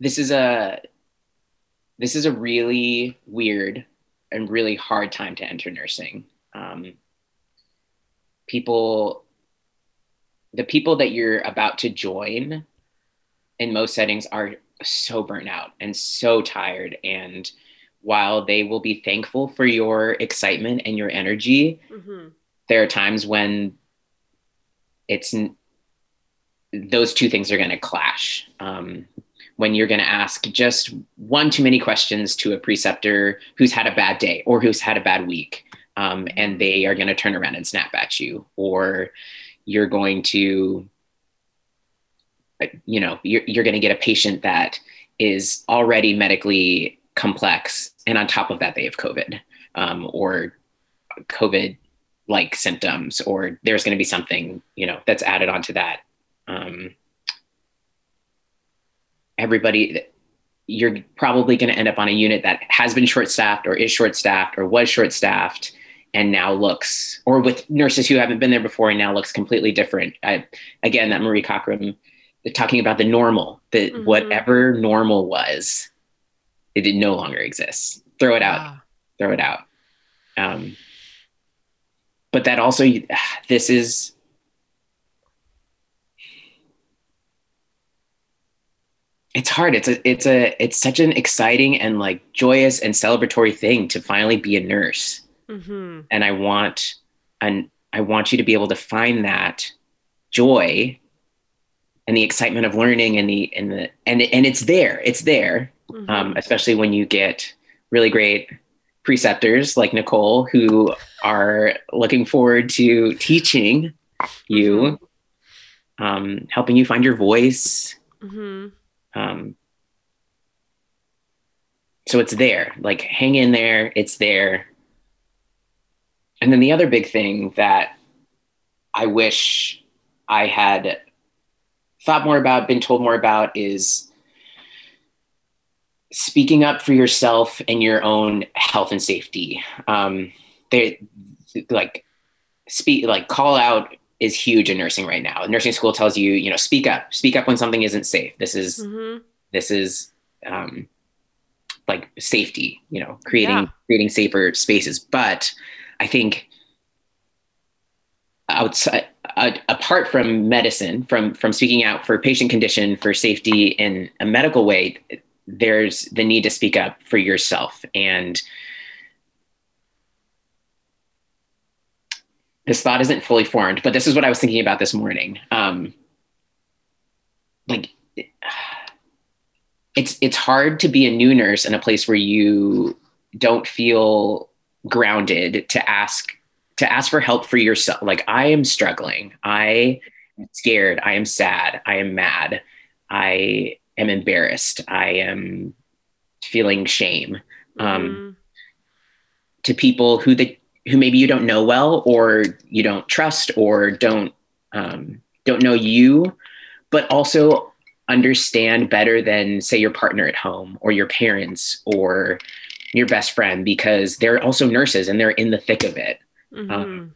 this is a this is a really weird and really hard time to enter nursing. Um, people, the people that you're about to join in most settings are so burnt out and so tired. And while they will be thankful for your excitement and your energy, mm-hmm. there are times when it's those two things are going to clash. Um, when you're going to ask just one too many questions to a preceptor who's had a bad day or who's had a bad week, um, and they are going to turn around and snap at you, or you're going to, you know, you're, you're going to get a patient that is already medically complex, and on top of that, they have COVID um, or COVID like symptoms, or there's going to be something, you know, that's added onto that. Um, everybody you're probably going to end up on a unit that has been short staffed or is short staffed or was short staffed and now looks or with nurses who haven't been there before and now looks completely different. I, again that marie cochran talking about the normal that mm-hmm. whatever normal was it no longer exists throw it out. Throw it out. Um, but that also this is it's hard. It's a it's a it's such an exciting and like joyous and celebratory thing to finally be a nurse. Mm-hmm. and I want and I want you to be able to find that joy and the excitement of learning and the and the and and it's there it's there Mm-hmm. um, especially when you get really great preceptors like Nicole who are looking forward to teaching you um, helping you find your voice hmm um, so it's there like hang in there it's there. And then the other big thing that i wish i had thought more about been told more about is speaking up for yourself and your own health and safety. Um, they like speak like call out is huge in nursing right now. Nursing school tells you you know speak up speak up when something isn't safe. This is hmm this is um, like safety you know creating Yeah. creating safer spaces. But i think outside uh, apart from medicine from from speaking out for patient condition for safety in a medical way there's the need to speak up for yourself. And this thought isn't fully formed but this is what i was thinking about this morning. Um like it's it's hard to be a new nurse in a place where you don't feel grounded to ask to ask for help for yourself. Like i am struggling. I am scared. I am sad. I am mad. I am embarrassed. I am feeling shame um, Mhm. to people who the who maybe you don't know well or you don't trust or don't um, don't know you but also understand better than say your partner at home or your parents or your best friend because they're also nurses and they're in the thick of it Mhm. um,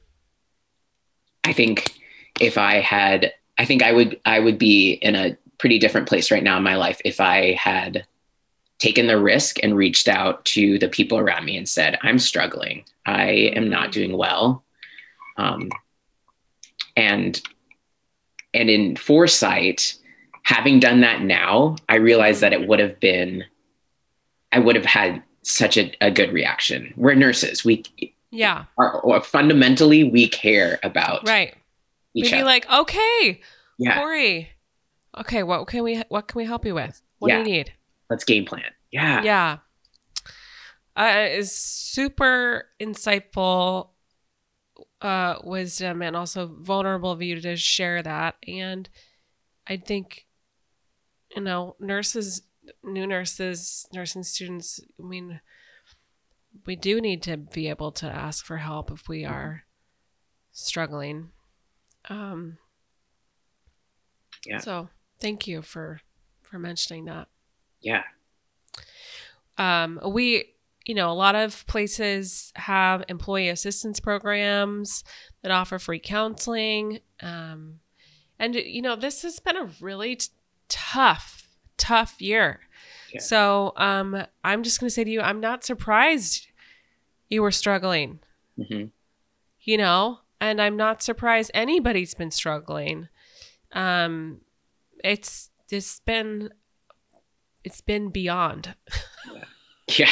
i think if i had i think i would i would be in a pretty different place right now in my life if i had taken the risk and reached out to the people around me and said i'm struggling. I am not doing well. Um, and and in foresight having done that now i realized that it would have been i would have had such a, a good reaction. We're nurses. We yeah. are, or fundamentally we care about right. Each We'd be other. like okay yeah. Corey. Okay what can we what can we help you with? What Yeah. do you need let's game plan. Yeah. Yeah. Uh, is super insightful uh wisdom and also vulnerable of you to share that. And i think you know nurses new nurses nursing students i mean we do need to be able to ask for help if we are struggling. Um Yeah. so thank you for for mentioning that yeah. Um, we you know a lot of places have employee assistance programs that offer free counseling. Um, and you know this has been a really t- tough tough year. Yeah. so um, i'm just going to say to you i'm not surprised you were struggling. Hmm you know and i'm not surprised anybody's been struggling. Um it's it's been it's been beyond yeah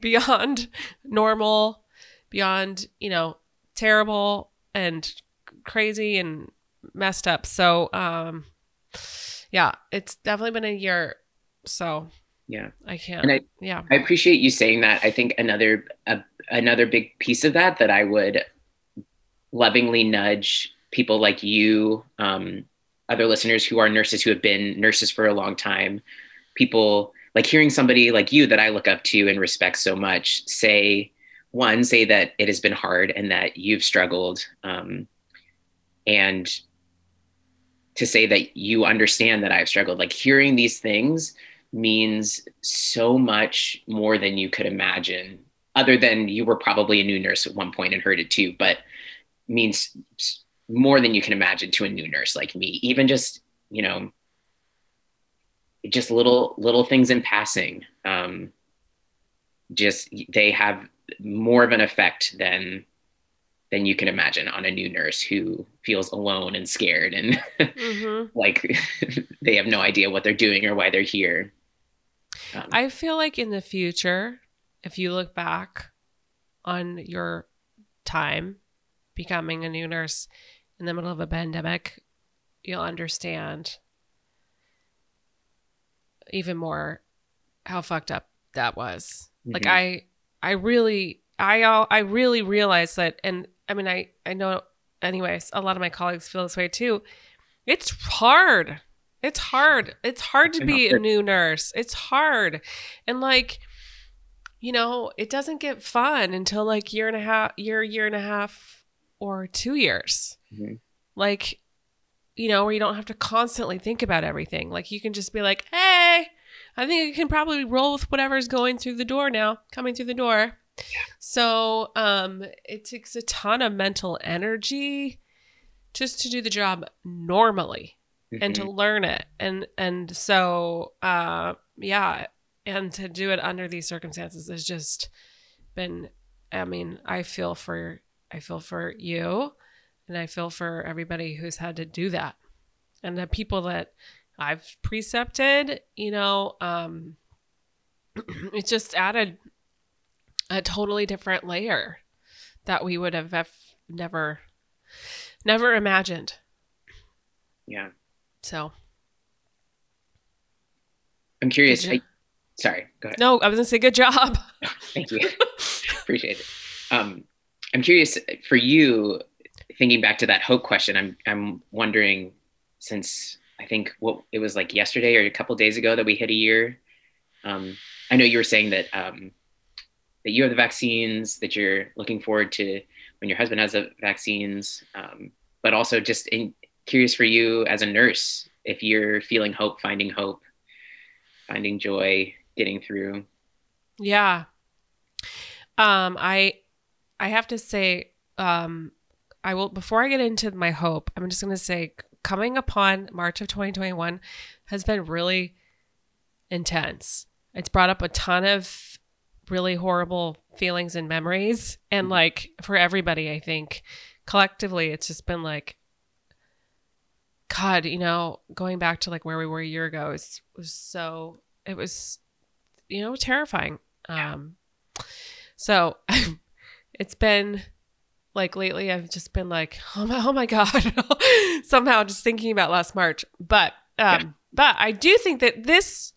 beyond normal, beyond, you know, terrible and crazy and messed up. So, um yeah, it's definitely been a year. So, yeah I can't. And I- yeah. I appreciate you saying that. I think another a, another big piece of that that I would lovingly nudge people like you, um, other listeners who are nurses who have been nurses for a long time, people like hearing somebody like you that I look up to and respect so much say one say that it has been hard and that you've struggled, um, and to say that you understand that I've struggled. Like hearing these things means so much more than you could imagine other than you were probably a new nurse at one point and heard it too but means more than you can imagine to a new nurse like me. Even just you know just little little things in passing um just they have more of an effect than than you can imagine on a new nurse who feels alone and scared and hmm like they have no idea what they're doing or why they're here. Um, I feel like in the future, if you look back on your time becoming a new nurse in the middle of a pandemic, you'll understand even more how fucked up that was. Like Mhm. I I really I al- I really realized that and I mean I I know anyways a lot of my colleagues feel this way too. It's hard. It's hard. It's hard to be a new nurse. It's hard. And like you know, it doesn't get fun until like year and a half year year and a half or 2 years. Mhm. Like you know, where you don't have to constantly think about everything. Like you can just be like, "Hey, I think I can probably roll with whatever's going through the door now, coming through the door. So um, it takes a ton of mental energy just to do the job normally and to Mhm. learn it. And and so uh, yeah, and to do it under these circumstances has just been. I mean, I feel for I feel for you, and I feel for everybody who's had to do that, and the people that I've precepted, you know, um, it just added a totally different layer that we would have ev- never, never imagined. yeah. So, I'm curious. You- I- sorry. Go ahead. no, I was gonna say good job. Thank you. Appreciate it. Um, I'm curious for you, thinking back to that hope question. I'm I'm wondering since I think what it was like yesterday or a couple days ago that we hit a year. Um, I know you were saying that um, that you have the vaccines, that you're looking forward to when your husband has the vaccines, um, but also just in, curious for you as a nurse if you're feeling hope, finding hope, finding joy, getting through. Yeah. Um, I I have to say, um, I will before I get into my hope, I'm just gonna say coming upon March of 2021 has been really intense. It's brought up a ton of really horrible feelings and memories. And Mhm. like for everybody, I think collectively it's just been like God, you know, going back to like where we were a year ago is was so it was you know terrifying. Um so it's been like lately I've just been like, oh my oh my God. Somehow just thinking about last March. But um Yeah. but I do think that this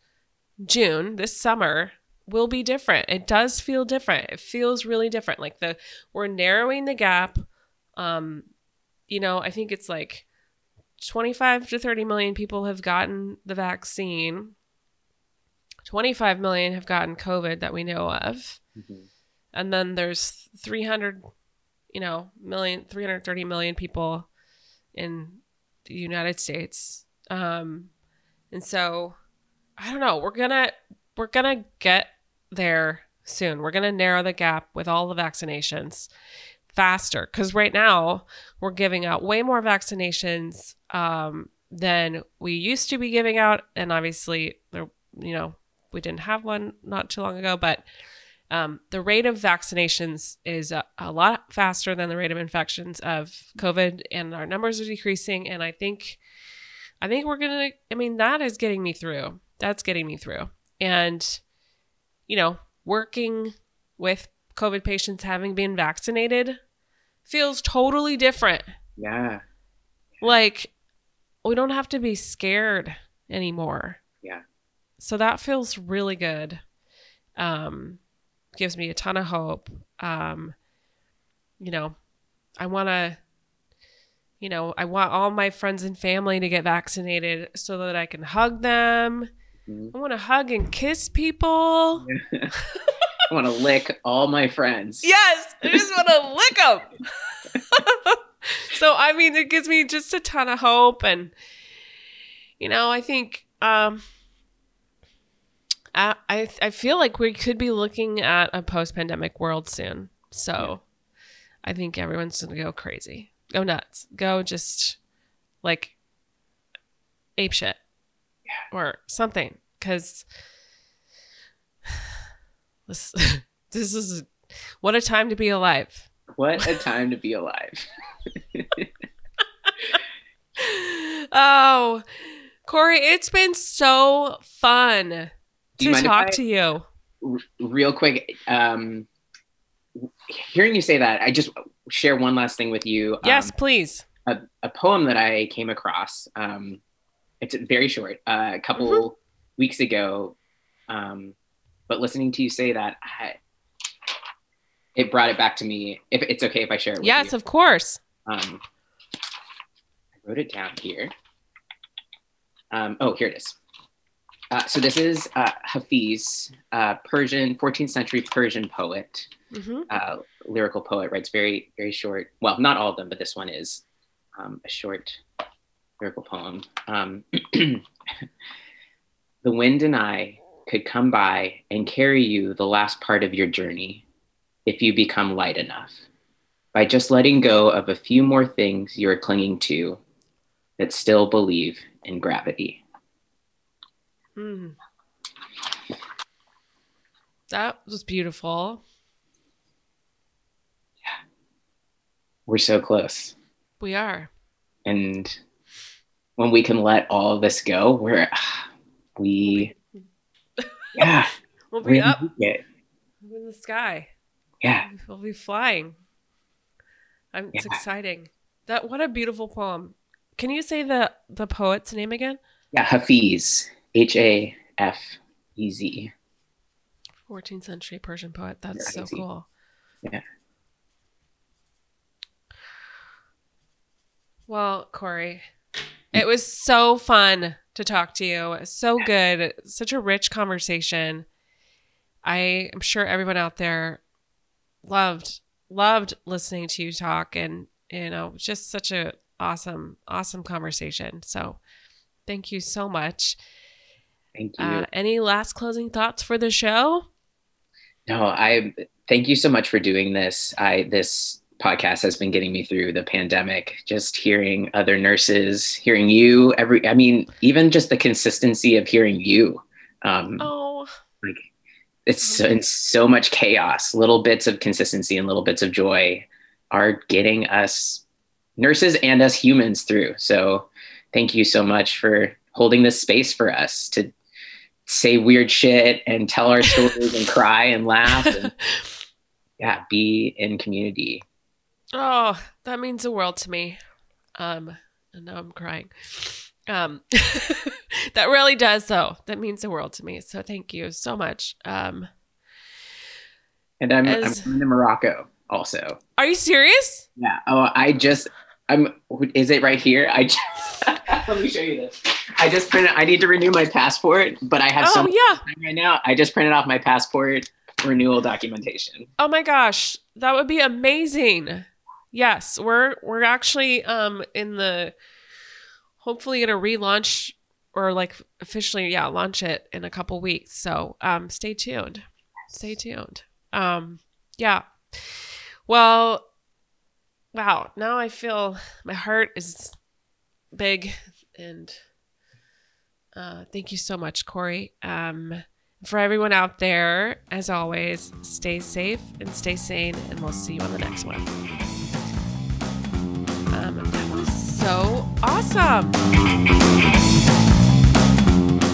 June, this summer will be different. It does feel different. It feels really different. Like the we're narrowing the gap. Um, you know, I think it's like 25 to 30 million people have gotten the vaccine. 25 million have gotten COVID that we know of. Mhm. And then there's 300, you know, million, 330 million people in the United States. Um, and so I don't know, we're gonna, we're gonna get there soon. We're gonna narrow the gap with all the vaccinations faster. Cause right now we're giving out way more vaccinations, um, than we used to be giving out. And obviously there, you know, we didn't have one not too long ago, but um, the rate of vaccinations is a, a lot faster than the rate of infections of COVID, and our numbers are decreasing. And I think, I think we're gonna. I mean, that is getting me through. That's getting me through. And, you know, working with COVID patients having been vaccinated feels totally different. Yeah. Like, we don't have to be scared anymore. Yeah. So that feels really good. Um, gives me a ton of hope. Um, you know, I want to, you know, I want all my friends and family to get vaccinated so that I can hug them. Mhm. I want to hug and kiss people. I want to lick all my friends. Yes, I just want to lick them. so I mean, it gives me just a ton of hope, and you know, I think um, I I, I feel like we could be looking at a post-pandemic world soon. So I think everyone's gonna go crazy, go nuts, go just like ape shit or something, because this this is what a time to be alive. What a time to be alive. oh, Corey, it's been so fun Do to talk I- to you. R- real quick, um, hearing you say that, I just share one last thing with you. Yes, Um, please. a, a poem that I came across. Um, it's very short, uh, a couple Mm-hmm. weeks ago. Um, but listening to you say that, I, it brought it back to me. If it's okay if I share it with Yes, you. of course. Um, I wrote it down here. Um, oh, here it is. Uh, so this is uh, Hafiz, uh, Persian, 14th century Persian poet, hmm uh, lyrical poet. Writes very, very short. Well, not all of them, but this one is um, a short lyrical poem. Um, the wind and I could come by and carry you the last part of your journey if you become light enough by just letting go of a few more things you are clinging to that still believe in gravity. Mm. That was beautiful. Yeah. We're so close. We are. And when we can let all of this go, we're, we, yeah, We'll we be up make it. in the sky. Yeah. We'll be flying. I'm, It's Yeah. exciting. That what a beautiful poem. Can you say the the poet's name again? Yeah. Hafiz, H A F E Z. 14th century Persian poet. That's so cool. Yeah. Well, Corey, it was so fun to talk to you. So good. Such a rich conversation. I am sure everyone out there loved loved listening to you talk and you know, just such a awesome awesome conversation. So, thank you so much. Thank you. Uh, any last closing thoughts for the show? No, I thank you so much for doing this. I this podcast has been getting me through the pandemic. Just hearing other nurses, hearing you every I mean, even just the consistency of hearing you. Um Oh, like it's so, in so much chaos. Little bits of consistency and little bits of joy are getting us nurses and us humans through. So thank you so much for holding this space for us to say weird shit and tell our stories and cry and laugh and yeah, be in community. Oh, that means the world to me. Um, and now I'm crying. Um, that really does, though. That means the world to me. So thank you so much. Um, And I'm, As- I'm to Morocco also. are you serious? Yeah. Oh, I just I'm is it right here? I just, let me show you this. I just printed I need to renew my passport, but I have Oh some yeah. time right now. I just printed off my passport renewal documentation. Oh my gosh, that would be amazing. Yes, we're we're actually um in the hopefully gonna relaunch or like officially yeah launch it in a couple weeks. So um stay tuned. Stay tuned. Um yeah. Well, wow. Now I feel my heart is big and uh thank you so much, Corey. Um for everyone out there, as always, stay safe and stay sane, and we'll see you on the next one. Um, that was so awesome.